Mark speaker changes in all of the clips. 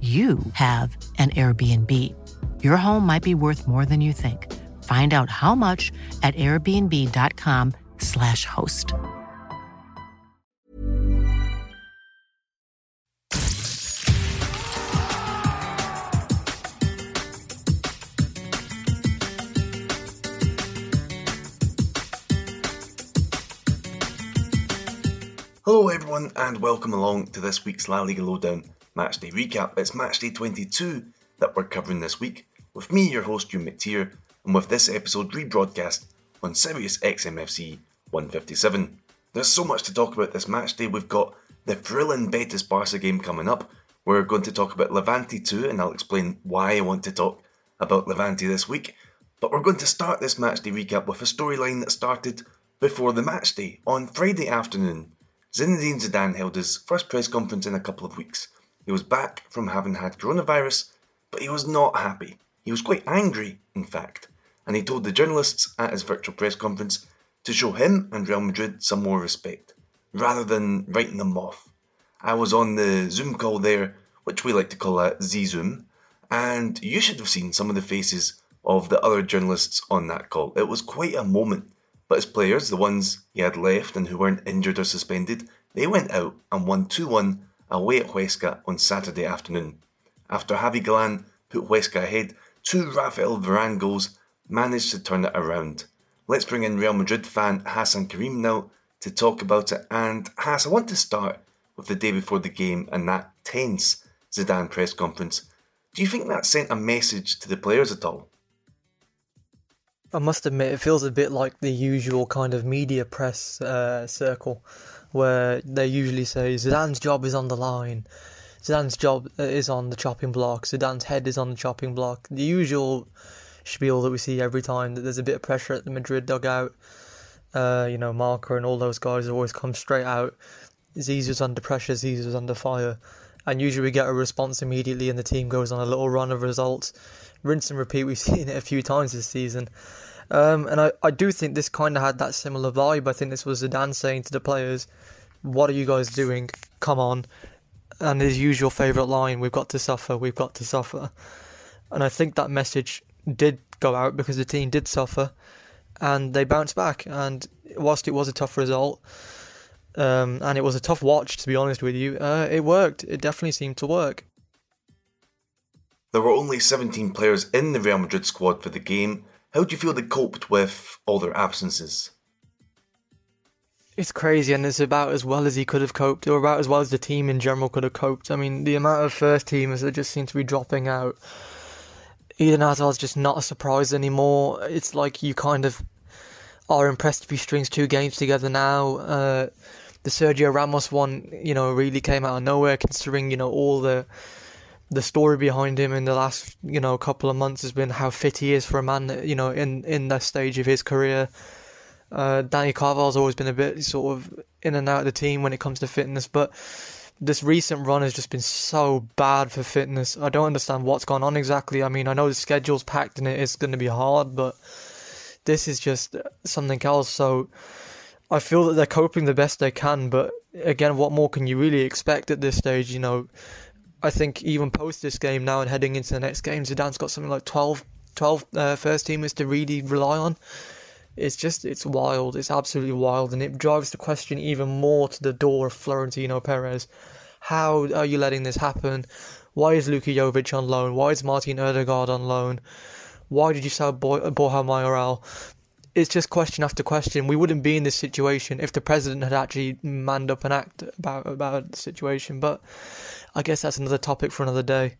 Speaker 1: you have an Airbnb. Your home might be worth more than you think. Find out how much at airbnb.com/slash host.
Speaker 2: Hello, everyone, and welcome along to this week's La Liga Lowdown matchday recap. It's matchday 22 that we're covering this week, with me, your host, Euan McTear, and with this episode rebroadcast on Sirius XMFC 157. There's so much to talk about this matchday. We've got the thrilling Betis Barca game coming up. We're going to talk about Levante too, and I'll explain why I want to talk about Levante this week. But we're going to start this matchday recap with a storyline that started before the matchday on Friday afternoon. Zinedine Zidane held his first press conference in a couple of weeks. He was back from having had coronavirus, but he was not happy. He was quite angry, in fact, and he told the journalists at his virtual press conference to show him and Real Madrid some more respect, rather than writing them off. I was on the Zoom call there, which we like to call a Z Zoom, and you should have seen some of the faces of the other journalists on that call. It was quite a moment but his players, the ones he had left and who weren't injured or suspended, they went out and won 2 1 away at Huesca on Saturday afternoon. After Javi Galán put Huesca ahead, two Rafael Varane goals managed to turn it around. Let's bring in Real Madrid fan Hasan Karim now to talk about it. And Hass, I want to start with the day before the game and that tense Zidane press conference. Do you think that sent a message to the players at all?
Speaker 3: I must admit, it feels a bit like the usual kind of media press uh, circle, where they usually say Zidane's job is on the line, Zidane's job uh, is on the chopping block, Zidane's head is on the chopping block. The usual spiel that we see every time that there's a bit of pressure at the Madrid dugout. Uh, you know, Marca and all those guys always come straight out. Zizou's under pressure, Zizou's under fire. And usually we get a response immediately and the team goes on a little run of results rinse and repeat. We've seen it a few times this season. Um, and I, I do think this kind of had that similar vibe. I think this was Zidane saying to the players, What are you guys doing? Come on. And his usual favourite line, We've got to suffer, we've got to suffer. And I think that message did go out because the team did suffer and they bounced back. And whilst it was a tough result, um, and it was a tough watch, to be honest with you, uh, it worked. It definitely seemed to work.
Speaker 2: There were only 17 players in the Real Madrid squad for the game. How do you feel they coped with all their absences?
Speaker 3: It's crazy, and it's about as well as he could have coped, or about as well as the team in general could have coped. I mean, the amount of first teamers that just seem to be dropping out. Eden Hazard's just not a surprise anymore. It's like you kind of are impressed if he strings two games together now. Uh, the Sergio Ramos one, you know, really came out of nowhere, considering you know all the the story behind him in the last you know couple of months has been how fit he is for a man you know in in that stage of his career. Uh, Dani Carvajal's always been a bit sort of in and out of the team when it comes to fitness, but this recent run has just been so bad for fitness. I don't understand what's gone on exactly. I mean, I know the schedule's packed and it is going to be hard, but this is just something else. So I feel that they're coping the best they can, but again, what more can you really expect at this stage? You know, I think even post this game now and heading into the next game, Zidane's got something like 12, 12 uh, first teamers to really rely on. It's just, it's wild. It's absolutely wild. And it drives the question even more to the door of Florentino Perez. How are you letting this happen? Why is Luka Jovic on loan? Why is Martin Odegaard on loan? Why did you sell Bo- Borja Mayoral? It's just question after question. We wouldn't be in this situation if the president had actually manned up and act about about the situation. But I guess that's another topic for another day.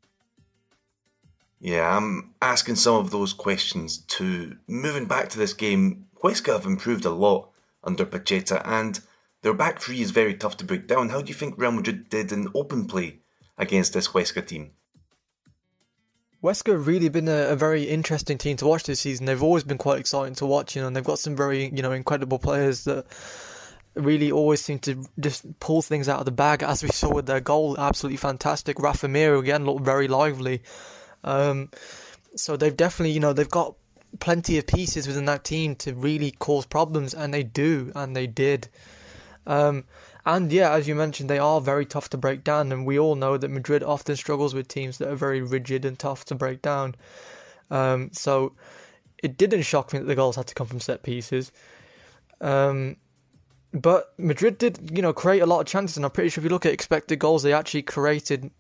Speaker 2: Yeah, I'm asking some of those questions too. Moving back to this game, Huesca have improved a lot under Pacheta, and their back three is very tough to break down. How do you think Real Madrid did in open play against this Huesca team?
Speaker 3: Huesca have really been a, a, very interesting team to watch this season. They've always been quite exciting to watch, you know, and they've got some very, you know, incredible players that really always seem to just pull things out of the bag, as we saw with their goal. Absolutely fantastic. Rafa Mir again looked very lively. Um, so they've definitely, you know, they've got plenty of pieces within that team to really cause problems, and they do, and they did. Um, and yeah, as you mentioned, they are very tough to break down, and we all know that Madrid often struggles with teams that are very rigid and tough to break down. Um, so it didn't shock me that the goals had to come from set pieces. Um, but Madrid did, you know, create a lot of chances, and I'm pretty sure if you look at expected goals, they actually created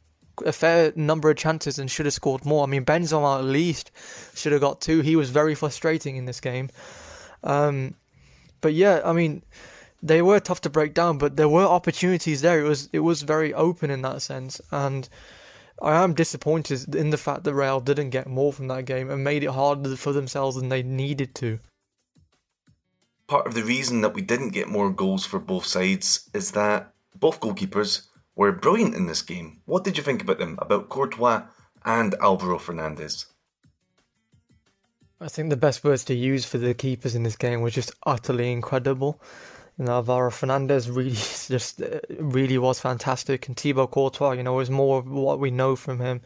Speaker 3: a fair number of chances and should have scored more. I mean, Benzema at least should have got two. He was very frustrating in this game. Um, but yeah, I mean, they were tough to break down, but there were opportunities there. It was it was very open in that sense, and I am disappointed in the fact that Real didn't get more from that game and made it harder for themselves than they needed to.
Speaker 2: Part of the reason that we didn't get more goals for both sides is that both goalkeepers were brilliant in this game. What did you think about them, about Courtois and Alvaro Fernandez?
Speaker 3: I think the best words to use for the keepers in this game was just utterly incredible. You know, Alvaro Fernandez really just uh, really was fantastic, and Thibaut Courtois, you know, is more of what we know from him,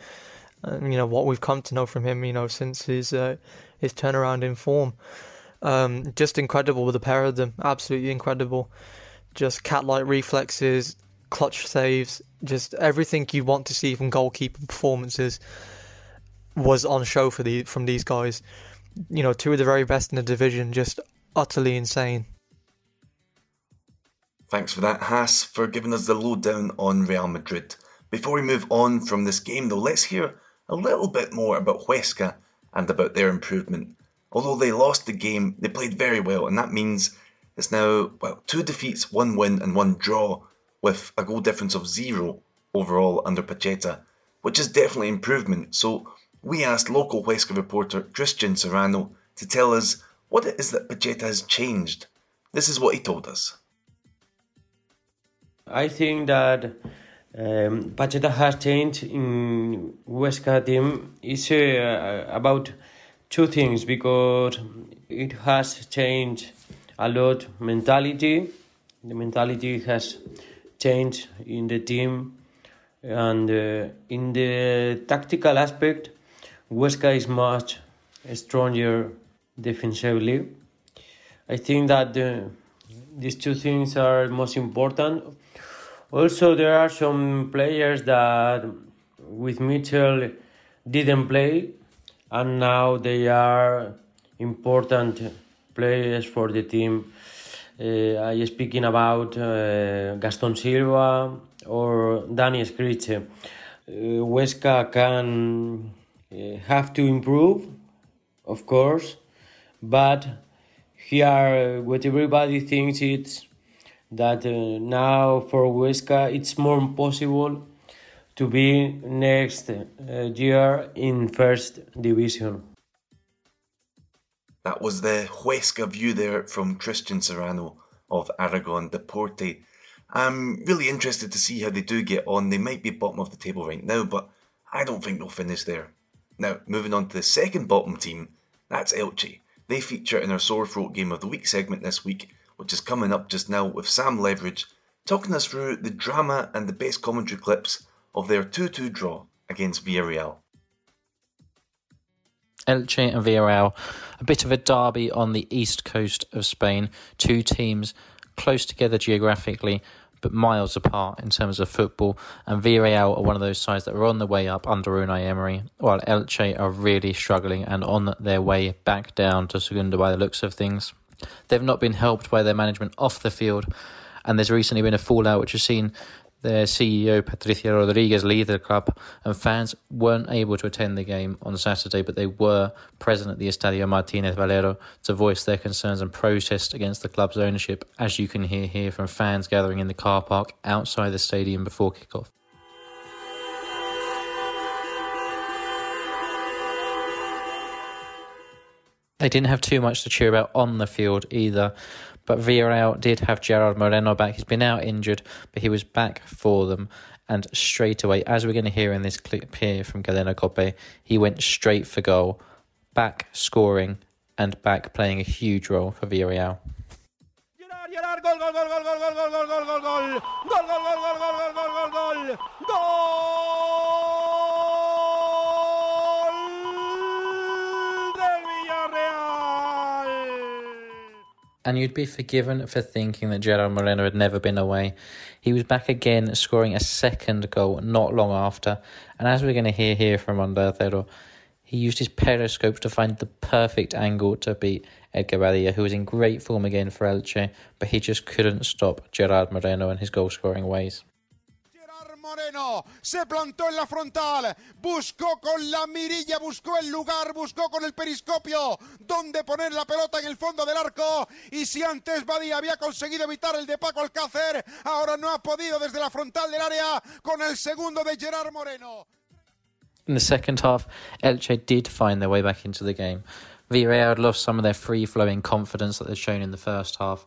Speaker 3: and you know what we've come to know from him, you know, since his uh, his turnaround in form. Um, just incredible with the pair of them, absolutely incredible. Just cat-like reflexes, clutch saves, just everything you want to see from goalkeeper performances was on show for the from these guys. You know, two of the very best in the division, just utterly insane.
Speaker 2: Thanks for that, Haas, for giving us the lowdown on Real Madrid. Before we move on from this game, though, let's hear a little bit more about Huesca and about their improvement. Although they lost the game, they played very well, and that means it's now well two defeats, one win, and one draw with a goal difference of zero overall under Pacheta, which is definitely improvement. So we asked local Huesca reporter Cristian Serrano to tell us what it is that Pacheta has changed. This is what he told us.
Speaker 4: I think that um, Pacheta has changed in Huesca team is uh, about two things because it has changed a lot mentality. The mentality has changed in the team and uh, in the tactical aspect Huesca is much stronger defensively I think that the, these two things are most important also there are some players that with Míchel didn't play and now they are important players for the team uh, I speaking about uh, Gaston Silva or Dani Escriche. Uh, Huesca can have to improve, of course, but here what everybody thinks it's that uh, now for Huesca it's more possible to be next uh, year in first division.
Speaker 2: That was the Huesca view there from Cristian Serrano of Aragon Deporte. I'm really interested to see how they do get on. They might be bottom of the table right now, but I don't think they'll finish there. Now, moving on to the second bottom team, that's Elche. They feature in our Sore Throat Game of the Week segment this week, which is coming up just now with Sam Leveridge talking us through the drama and the best commentary clips of their 2 2 draw against Villarreal.
Speaker 5: Elche and Villarreal, a bit of a derby on the east coast of Spain. Two teams close together geographically, but miles apart in terms of football. And Villarreal are one of those sides that are on the way up under Unai Emery, while Elche are really struggling and on their way back down to Segunda by the looks of things. They've not been helped by their management off the field, and there's recently been a fallout which has seen Their CEO, Patricia Rodriguez, leave the club, and fans weren't able to attend the game on Saturday, but they were present at the Estadio Martinez Valero to voice their concerns and protest against the club's ownership, as you can hear here from fans gathering in the car park outside the stadium before kickoff. They didn't have too much to cheer about on the field either. But Villarreal did have Gerard Moreno back. He's been out injured, but he was back for them. And straight away, as we're going to hear in this clip here from Cadena Cope, he went straight for goal, back scoring, and back playing a huge role for Villarreal. And you'd be forgiven for thinking that Gerard Moreno had never been away. He was back again, scoring a second goal not long after, and as we're going to hear here from Onda he used his periscope to find the perfect angle to beat Edgar Badía, who was in great form again for Elche, but he just couldn't stop Gerard Moreno and his goal scoring ways.
Speaker 6: Moreno se plantó en la frontal, buscó con la mirilla, buscó el lugar, buscó con el periscopio donde poner la pelota en el fondo del arco. Y si antes Badía había conseguido evitar el de Paco Alcácer, ahora no ha podido desde la frontal del área con el segundo de Gerard Moreno.
Speaker 5: In the second half, Elche did find their way back into the game. Villarreal had lost some of their free flowing confidence that they'd shown in the first half,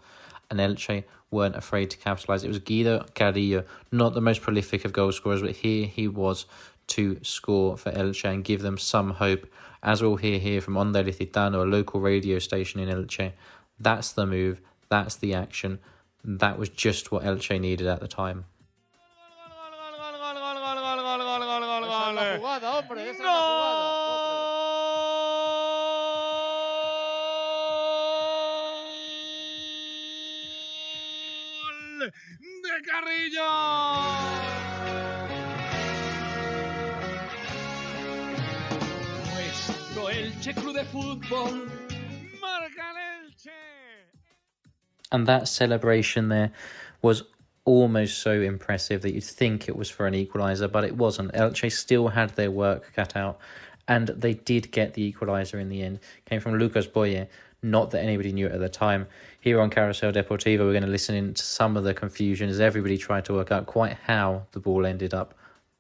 Speaker 5: and Elche weren't afraid to capitalise. It was Guido Carrillo, not the most prolific of goal scorers, but here he was to score for Elche and give them some hope. As we'll hear here from Onda Licitano, a local radio station in Elche, that's the move, that's the action. That was just what Elche needed at the time.
Speaker 7: Carrillo. Nuestro Elche Club de Fútbol marca el Elche.
Speaker 5: And that celebration there was almost so impressive that you'd think it was for an equaliser, but it wasn't. Elche still had their work cut out, and they did get the equaliser in the end. Came from Lucas Boye, not that anybody knew it at the time. Here on Carrusel Deportivo, we're going to listen in to some of the confusion as everybody tried to work out quite how the ball ended up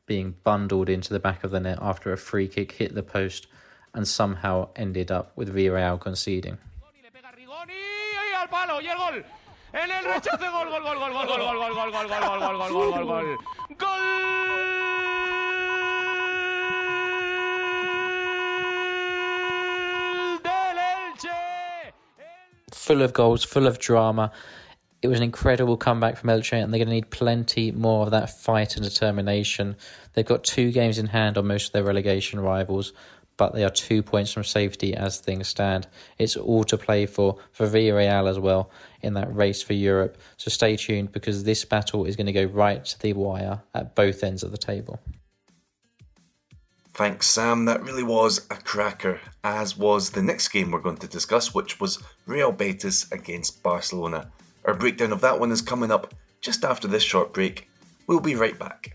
Speaker 5: being bundled into the back of the net after a free kick hit the post and somehow ended up with Villarreal conceding. Full of goals, full of drama. It was an incredible comeback from Elche, and they're going to need plenty more of that fight and determination. They've got two games in hand on most of their relegation rivals, but they are two points from safety as things stand. It's all to play for for Villarreal as well in that race for Europe. So stay tuned because this battle is going to go right to the wire at both ends of the table.
Speaker 2: Thanks, Sam. That really was a cracker, as was the next game we're going to discuss, which was Real Betis against Barcelona. Our breakdown of that one is coming up just after this short break. We'll be right back.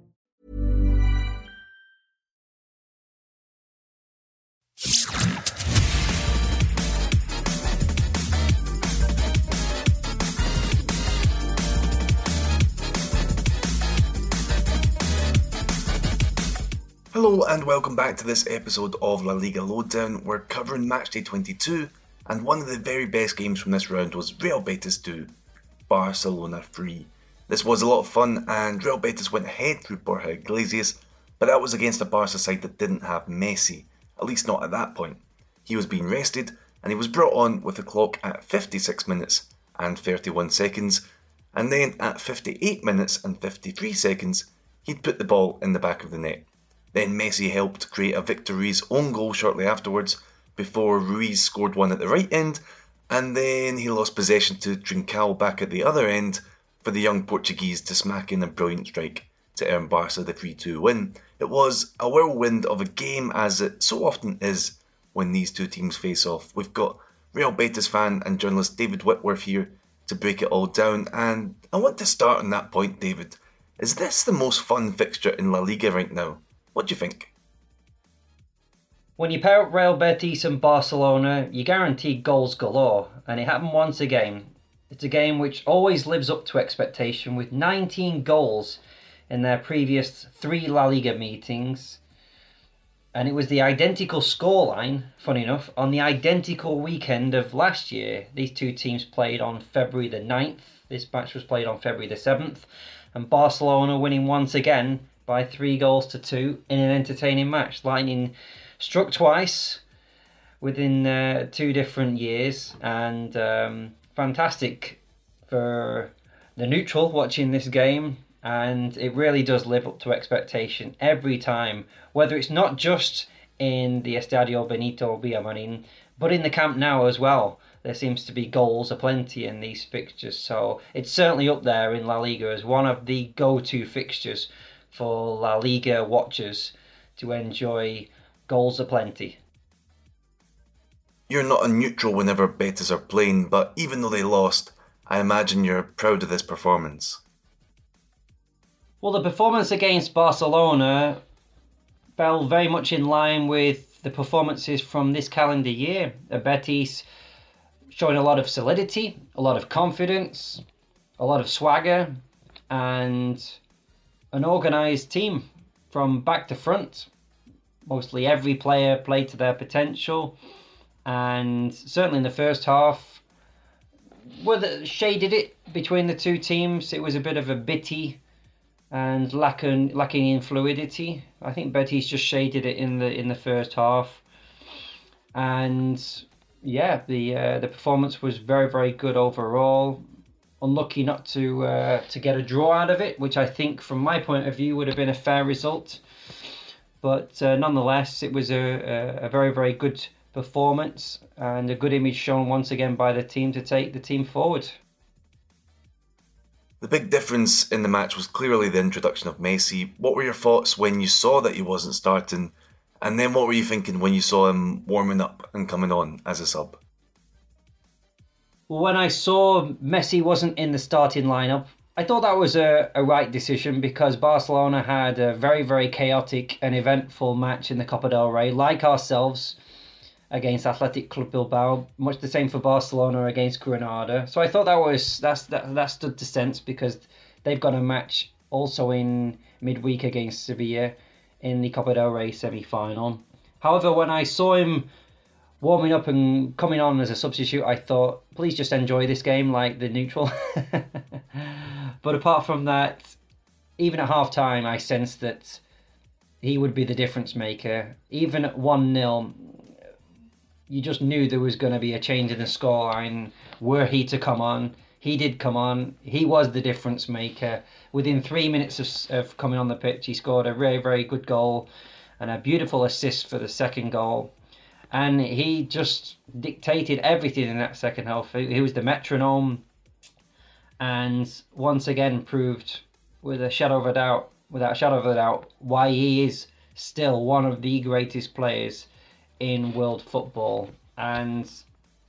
Speaker 2: Hello and welcome back to this episode of La Liga Lowdown. We're covering matchday 22, and one of the very best games from this round was Real Betis 2, Barcelona 3. This was a lot of fun, and Real Betis went ahead through Borja Iglesias, but that was against a Barca side that didn't have Messi, at least not at that point. He was being rested, and he was brought on with the clock at 56 minutes and 31 seconds, and then at 58 minutes and 53 seconds, he'd put the ball in the back of the net. Then Messi helped create a Victor Ruiz own goal shortly afterwards before Ruiz scored one at the right end, and then he lost possession to Trincao back at the other end for the young Portuguese to smack in a brilliant strike to earn Barca the 3 2 win. It was a whirlwind of a game, as it so often is when these two teams face off. We've got Real Betis fan and journalist David Whitworth here to break it all down, and I want to start on that point, David. Is this the most fun fixture in La Liga right now? What do you think?
Speaker 8: When you pair up Real Betis and Barcelona, you guarantee goals galore, and it happened once again. It's a game which always lives up to expectation with 19 goals in their previous three La Liga meetings. And it was the identical scoreline, funny enough, on the identical weekend of last year. These two teams played on February the 9th. This match was played on February the 7th. And Barcelona winning once again by three goals to two in an entertaining match. Lightning struck twice within uh, two different years, and um, fantastic for the neutral watching this game. And it really does live up to expectation every time, whether it's not just in the Estadio Benito Villamarin, but in the Camp Nou as well. There seems to be goals aplenty in these fixtures, so it's certainly up there in La Liga as one of the go-to fixtures for La Liga watchers to enjoy goals aplenty.
Speaker 2: You're not a neutral whenever Betis are playing, but even though they lost, I imagine you're proud of this performance.
Speaker 8: Well, the performance against Barcelona fell very much in line with the performances from this calendar year. Betis showing a lot of solidity, a lot of confidence, a lot of swagger, and an organised team from back to front. Mostly every player played to their potential, and certainly in the first half, whether shaded it between the two teams, it was a bit of a bitty and lacking lacking in fluidity. I think Betis just shaded it in the in the first half, and yeah, the uh, the performance was very very good overall unlucky not to uh, to get a draw out of it, which I think, from my point of view, would have been a fair result. But uh, nonetheless, it was a, a, a, very very good performance and a good image shown once again by the team to take the team forward.
Speaker 2: The big difference in the match was clearly the introduction of Messi. What were your thoughts when you saw that he wasn't starting? And then what were you thinking when you saw him warming up and coming on as a sub?
Speaker 8: When I saw Messi wasn't in the starting lineup, I thought that was a, a right decision because Barcelona had a very, very chaotic and eventful match in the Copa del Rey, like ourselves against Athletic Club Bilbao. Much the same for Barcelona against Granada. So I thought that was that's that that stood to sense because they've got a match also in midweek against Sevilla in the Copa del Rey semi final. However, when I saw him warming up and coming on as a substitute, I thought, please just enjoy this game like the neutral. but apart from that, even at half time, I sensed that he would be the difference maker. Even at 1 0, you just knew there was going to be a change in the scoreline were he to come on. He did come on. He was the difference maker. Within three minutes of, of coming on the pitch, he scored a very, very good goal and a beautiful assist for the second goal. And he just dictated everything in that second half. He was the metronome and once again proved with a shadow of a doubt, without a shadow of a doubt, why he is still one of the greatest players in world football. And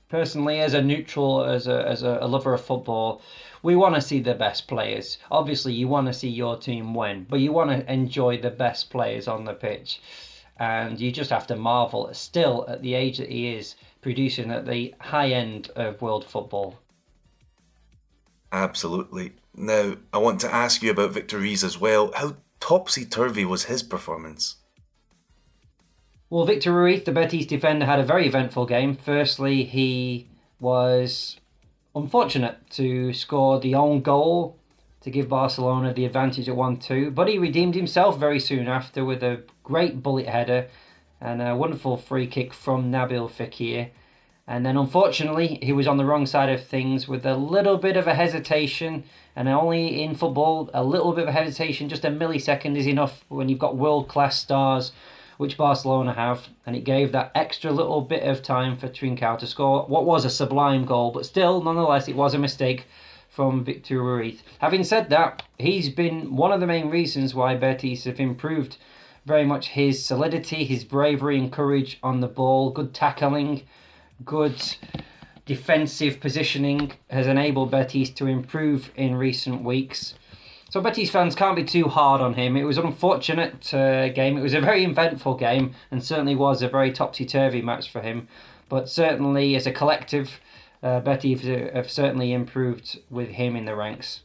Speaker 8: personally, as a neutral, as a as a lover of football, we want to see the best players. Obviously, you want to see your team win, but you want to enjoy the best players on the pitch. And you just have to marvel, still at the age that he is, producing at the high end of world football.
Speaker 2: Absolutely. Now, I want to ask you about Victor Ruiz as well. How topsy turvy was his performance?
Speaker 8: Well, Victor Ruiz, the Betis defender, had a very eventful game. Firstly, he was unfortunate to score the own goal to give Barcelona the advantage at 1 2, but he redeemed himself very soon after with a great bullet header and a wonderful free kick from Nabil Fekir. And then unfortunately, he was on the wrong side of things with a little bit of a hesitation. And only in football, a little bit of hesitation, just a millisecond is enough when you've got world class stars which Barcelona have, and it gave that extra little bit of time for Trincao to score what was a sublime goal, but still, nonetheless, it was a mistake from Victor Ruiz. Having said that, he's been one of the main reasons why Betis have improved very much his solidity, his bravery and courage on the ball, good tackling, good defensive positioning has enabled Betis to improve in recent weeks. So Betis fans can't be too hard on him. It was an unfortunate uh, game. It was a very eventful game, and certainly was a very topsy-turvy match for him. But certainly, as a collective, uh, Betis have certainly improved with him in the ranks.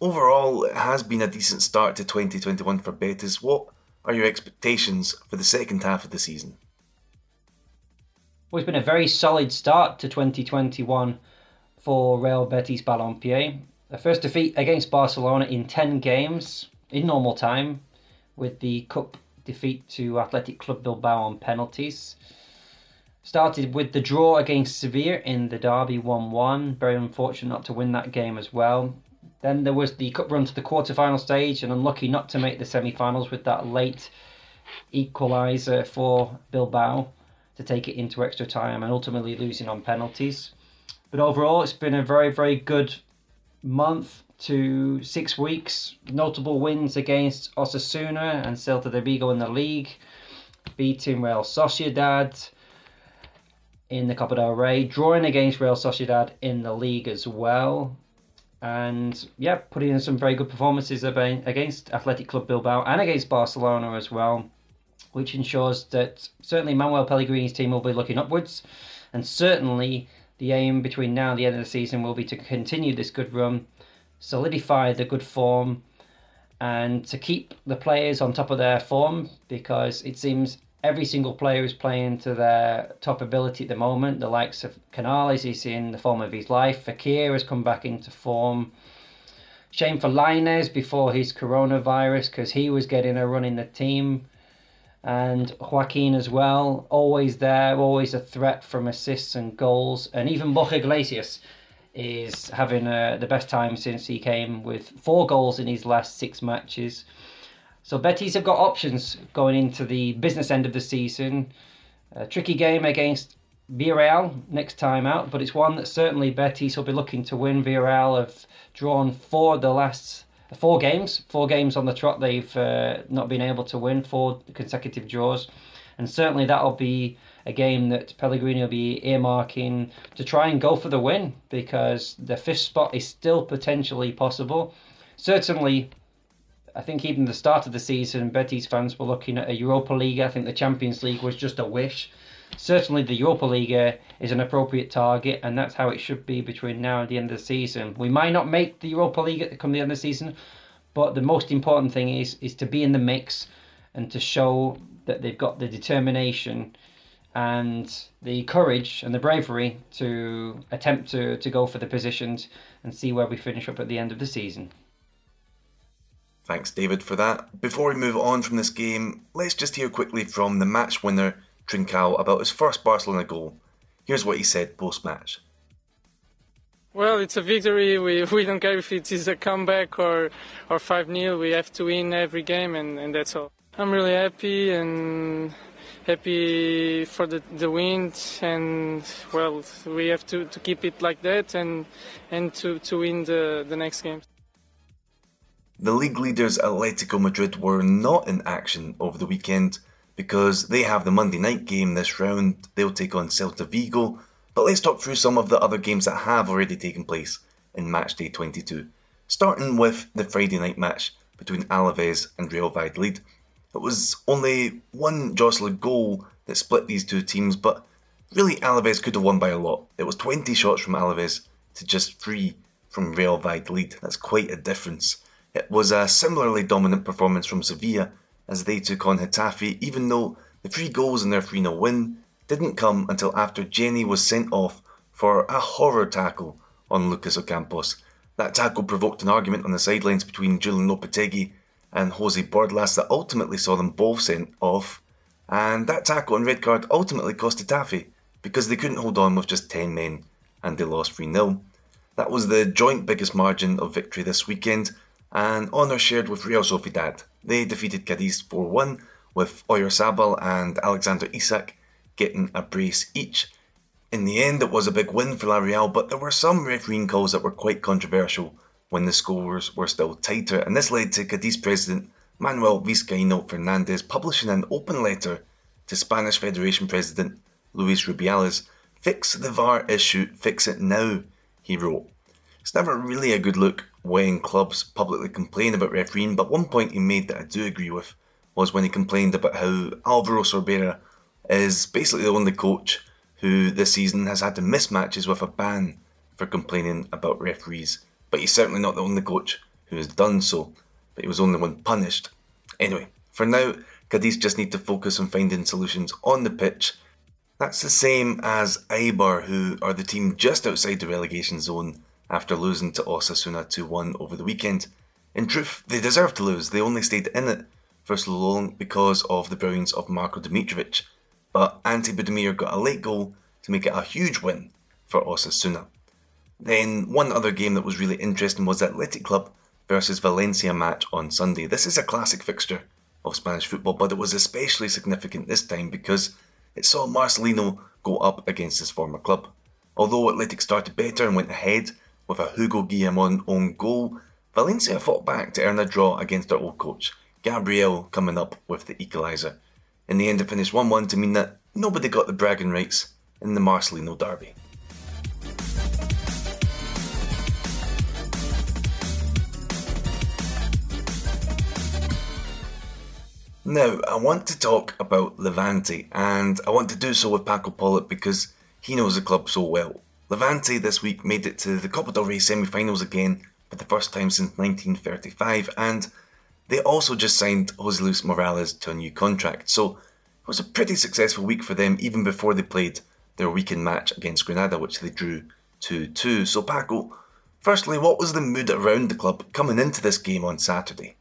Speaker 2: Overall, it has been a decent start to 2021 for Betis. What are your expectations for the second half of the season?
Speaker 8: Well, it's been a very solid start to 2021 for Real Betis Balompié. The first defeat against Barcelona in 10 games in normal time, with the cup defeat to Athletic Club Bilbao on penalties. Started with the draw against Sevilla in the derby 1 1. Very unfortunate not to win that game as well. Then there was the cup run to the quarter final stage and unlucky not to make the semi finals with that late equaliser for Bilbao to take it into extra time and ultimately losing on penalties. But overall, it's been a very, very good month to six weeks. Notable wins against Osasuna and Celta de Vigo in the league, beating Real Sociedad in the Copa del Rey, drawing against Real Sociedad in the league as well. And yeah, putting in some very good performances against Athletic Club Bilbao and against Barcelona as well, which ensures that certainly Manuel Pellegrini's team will be looking upwards. And certainly the aim between now and the end of the season will be to continue this good run, solidify the good form, and to keep the players on top of their form because it seems every single player is playing to their top ability at the moment. The likes of Canales is in the form of his life. Fekir has come back into form. Shame for Lainez before his coronavirus because he was getting a run in the team and Joaquin as well, always there, always a threat from assists and goals, and even Borja Iglesias is having uh, the best time since he came with four goals in his last six matches. So Betis have got options going into the business end of the season. A tricky game against Villarreal next time out, but it's one that certainly Betis will be looking to win. Villarreal have drawn four the last four games, four games on the trot. They've uh, not been able to win four consecutive draws, and certainly that'll be a game that Pellegrini will be earmarking to try and go for the win because the fifth spot is still potentially possible. Certainly, I think even the start of the season, Betis fans were looking at a Europa League. I think the Champions League was just a wish certainly the Europa League uh, is an appropriate target, and that's how it should be between now and the end of the season. We might not make the Europa League come the end of the season, but the most important thing is is to be in the mix and to show that they've got the determination and the courage and the bravery to attempt to, to go for the positions and see where we finish up at the end of the season.
Speaker 2: Thanks, David, for that. Before we move on from this game, let's just hear quickly from the match winner, Trincao, about his first Barcelona goal. Here's what he said post match.
Speaker 9: Well, it's a victory. We, we don't care if it is a comeback or, or 5 0. We have to win every game, and, and that's all. I'm really happy and happy for the, the win. And, well, we have to, to keep it like that and, and to, to win the, the next game.
Speaker 2: The league leaders Atletico Madrid were not in action over the weekend because they have the Monday night game this round. They'll take on Celta Vigo but let's talk through some of the other games that have already taken place in matchday 22, starting with the Friday night match between Alaves and Real Valladolid. It was only one Joselu goal that split these two teams, but really Alaves could have won by a lot. It was 20 shots from Alaves to just 3 from Real Valladolid. That's quite a difference. It was a similarly dominant performance from Sevilla as they took on Getafe, even though the three goals in their 3 0 win didn't come until after Djené was sent off for a horror tackle on Lucas Ocampos. That tackle provoked an argument on the sidelines between Julen Lopetegui and Jose Bordalas that ultimately saw them both sent off, and that tackle and red card ultimately cost Getafe because they couldn't hold on with just 10 men and they lost 3 0. That was the joint biggest margin of victory this weekend, and honour shared with Real Sociedad. They defeated Cadiz 4 1 with Oyarzabal and Alexander Isak getting a brace each. In the end, it was a big win for La Real, but there were some refereeing calls that were quite controversial when the scores were still tighter, and this led to Cadiz president Manuel Vizcaino Fernandez publishing an open letter to Spanish Federation President Luis Rubiales. Fix the VAR issue, fix it now, he wrote. It's never really a good look when clubs publicly complain about refereeing, but one point he made that I do agree with was when he complained about how Alvaro Cervera is basically the only coach who this season has had to miss matches with a ban for complaining about referees. But he's certainly not the only coach who has done so, but he was only one punished. Anyway, for now, Cadiz just need to focus on finding solutions on the pitch. That's the same as Eibar, who are the team just outside the relegation zone after losing to Osasuna 2 1 over the weekend. In truth, they deserved to lose, they only stayed in it for so long because of the brilliance of Marko Dmitrovic, but Ante Budimir got a late goal to make it a huge win for Osasuna. Then one other game that was really interesting was Athletic Club versus Valencia match on Sunday. This is a classic fixture of Spanish football, but it was especially significant this time because it saw Marcelino go up against his former club. Although Athletic started better and went ahead with a Hugo Guillamon own goal, Valencia fought back to earn a draw against their old coach, Gabriel coming up with the equaliser. In the end, it finished 1 1 to mean that nobody got the bragging rights in the Marcelino derby. Now, I want to talk about Levante, and I want to do so with Paco Polit because he knows the club so well. Levante this week made it to the Copa del Rey semi finals again for the first time since 1935, and they also just signed Jose Luis Morales to a new contract, so it was a pretty successful week for them even before they played their weekend match against Granada, which they drew 2 2. So, Paco, firstly, what was the mood around the club coming into this game on Saturday?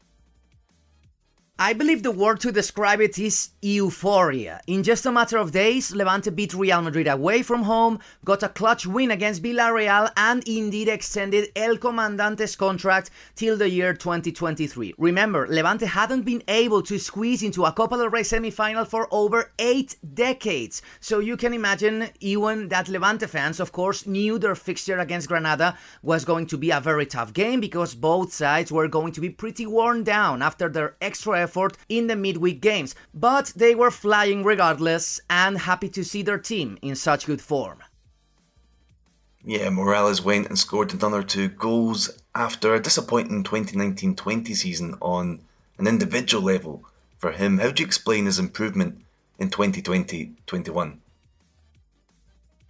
Speaker 10: I believe the word to describe it is euphoria. In just a matter of days, Levante beat Real Madrid away from home, got a clutch win against Villarreal, and indeed extended El Comandante's contract till the year 2023. Remember, Levante hadn't been able to squeeze into a Copa del Rey semi-final for over eight decades. So you can imagine even that Levante fans, of course, knew their fixture against Granada was going to be a very tough game because both sides were going to be pretty worn down after their extra effort in the midweek games, but they were flying regardless and happy to see their team in such good form.
Speaker 2: Yeah, Morales went and scored another two goals after a disappointing 2019 20 season on an individual level for him. How do you explain his improvement in 2020 21?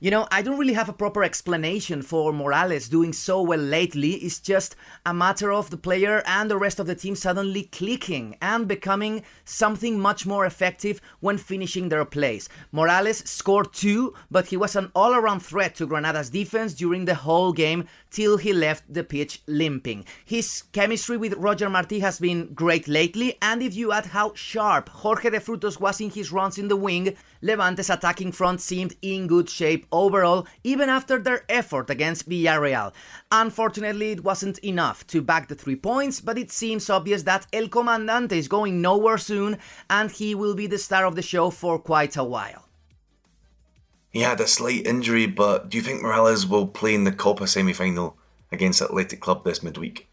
Speaker 10: You know, I don't really have a proper explanation for Morales doing so well lately. It's just a matter of the player and the rest of the team suddenly clicking and becoming something much more effective when finishing their plays. Morales scored two, but he was an all around threat to Granada's defense during the whole game till he left the pitch limping. His chemistry with Roger Marti has been great lately, and if you add how sharp Jorge de Frutos was in his runs in the wing, Levante's attacking front seemed in good shape overall, even after their effort against Villarreal. Unfortunately, it wasn't enough to back the three points, but it seems obvious that El Comandante is going nowhere soon, and he will be the star of the show for quite a while.
Speaker 2: He had a slight injury, but do you think Morales will play in the Copa semi final against Athletic Club this midweek?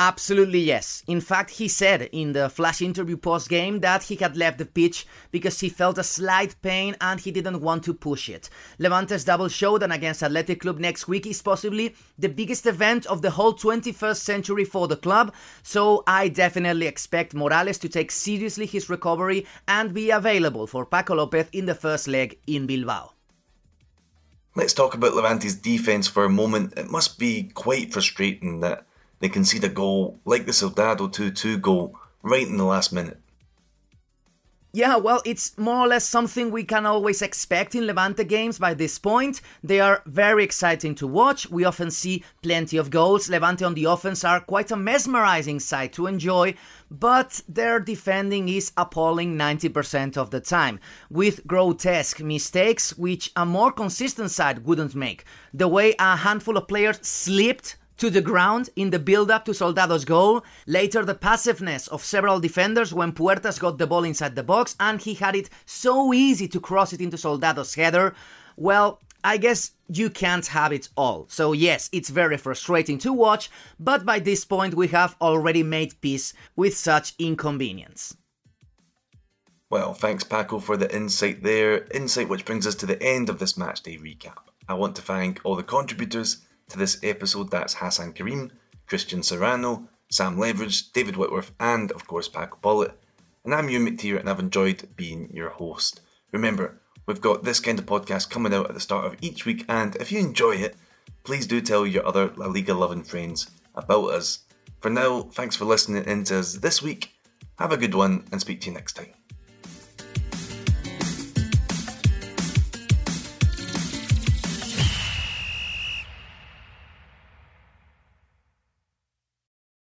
Speaker 10: Absolutely yes. In fact, he said in the flash interview post game that he had left the pitch because he felt a slight pain and he didn't want to push it. Levante's double showdown against Athletic Club next week is possibly the biggest event of the whole 21st century for the club, so I definitely expect Morales to take seriously his recovery and be available for Paco Lopez in the first leg in Bilbao.
Speaker 2: Let's talk about Levante's defence for a moment. It must be quite frustrating that they concede a goal like the Soldado 2 2 goal right in the last minute.
Speaker 10: Yeah, well, it's more or less something we can always expect in Levante games by this point. They are very exciting to watch. We often see plenty of goals. Levante on the offense are quite a mesmerizing sight to enjoy, but their defending is appalling 90% of the time, with grotesque mistakes which a more consistent side wouldn't make. The way a handful of players slipped to the ground in the build up to Soldado's goal. Later, the passiveness of several defenders when Puertas got the ball inside the box and he had it so easy to cross it into Soldado's header. Well, I guess you can't have it all. So, yes, it's very frustrating to watch, but by this point, we have already made peace with such inconvenience.
Speaker 2: Well, thanks, Paco, for the insight there. Insight which brings us to the end of this matchday recap. I want to thank all the contributors to this episode. That's Hasan Karim, Cristian Serrano, Sam Leveridge, David Whitworth, and of course Paco Polit. And I'm Euan McTear, and I've enjoyed being your host. Remember, we've got this kind of podcast coming out at the start of each week, and if you enjoy it, please do tell your other La Liga loving friends about us. For now, thanks for listening in to us this week. Have a good one, and speak to you next time.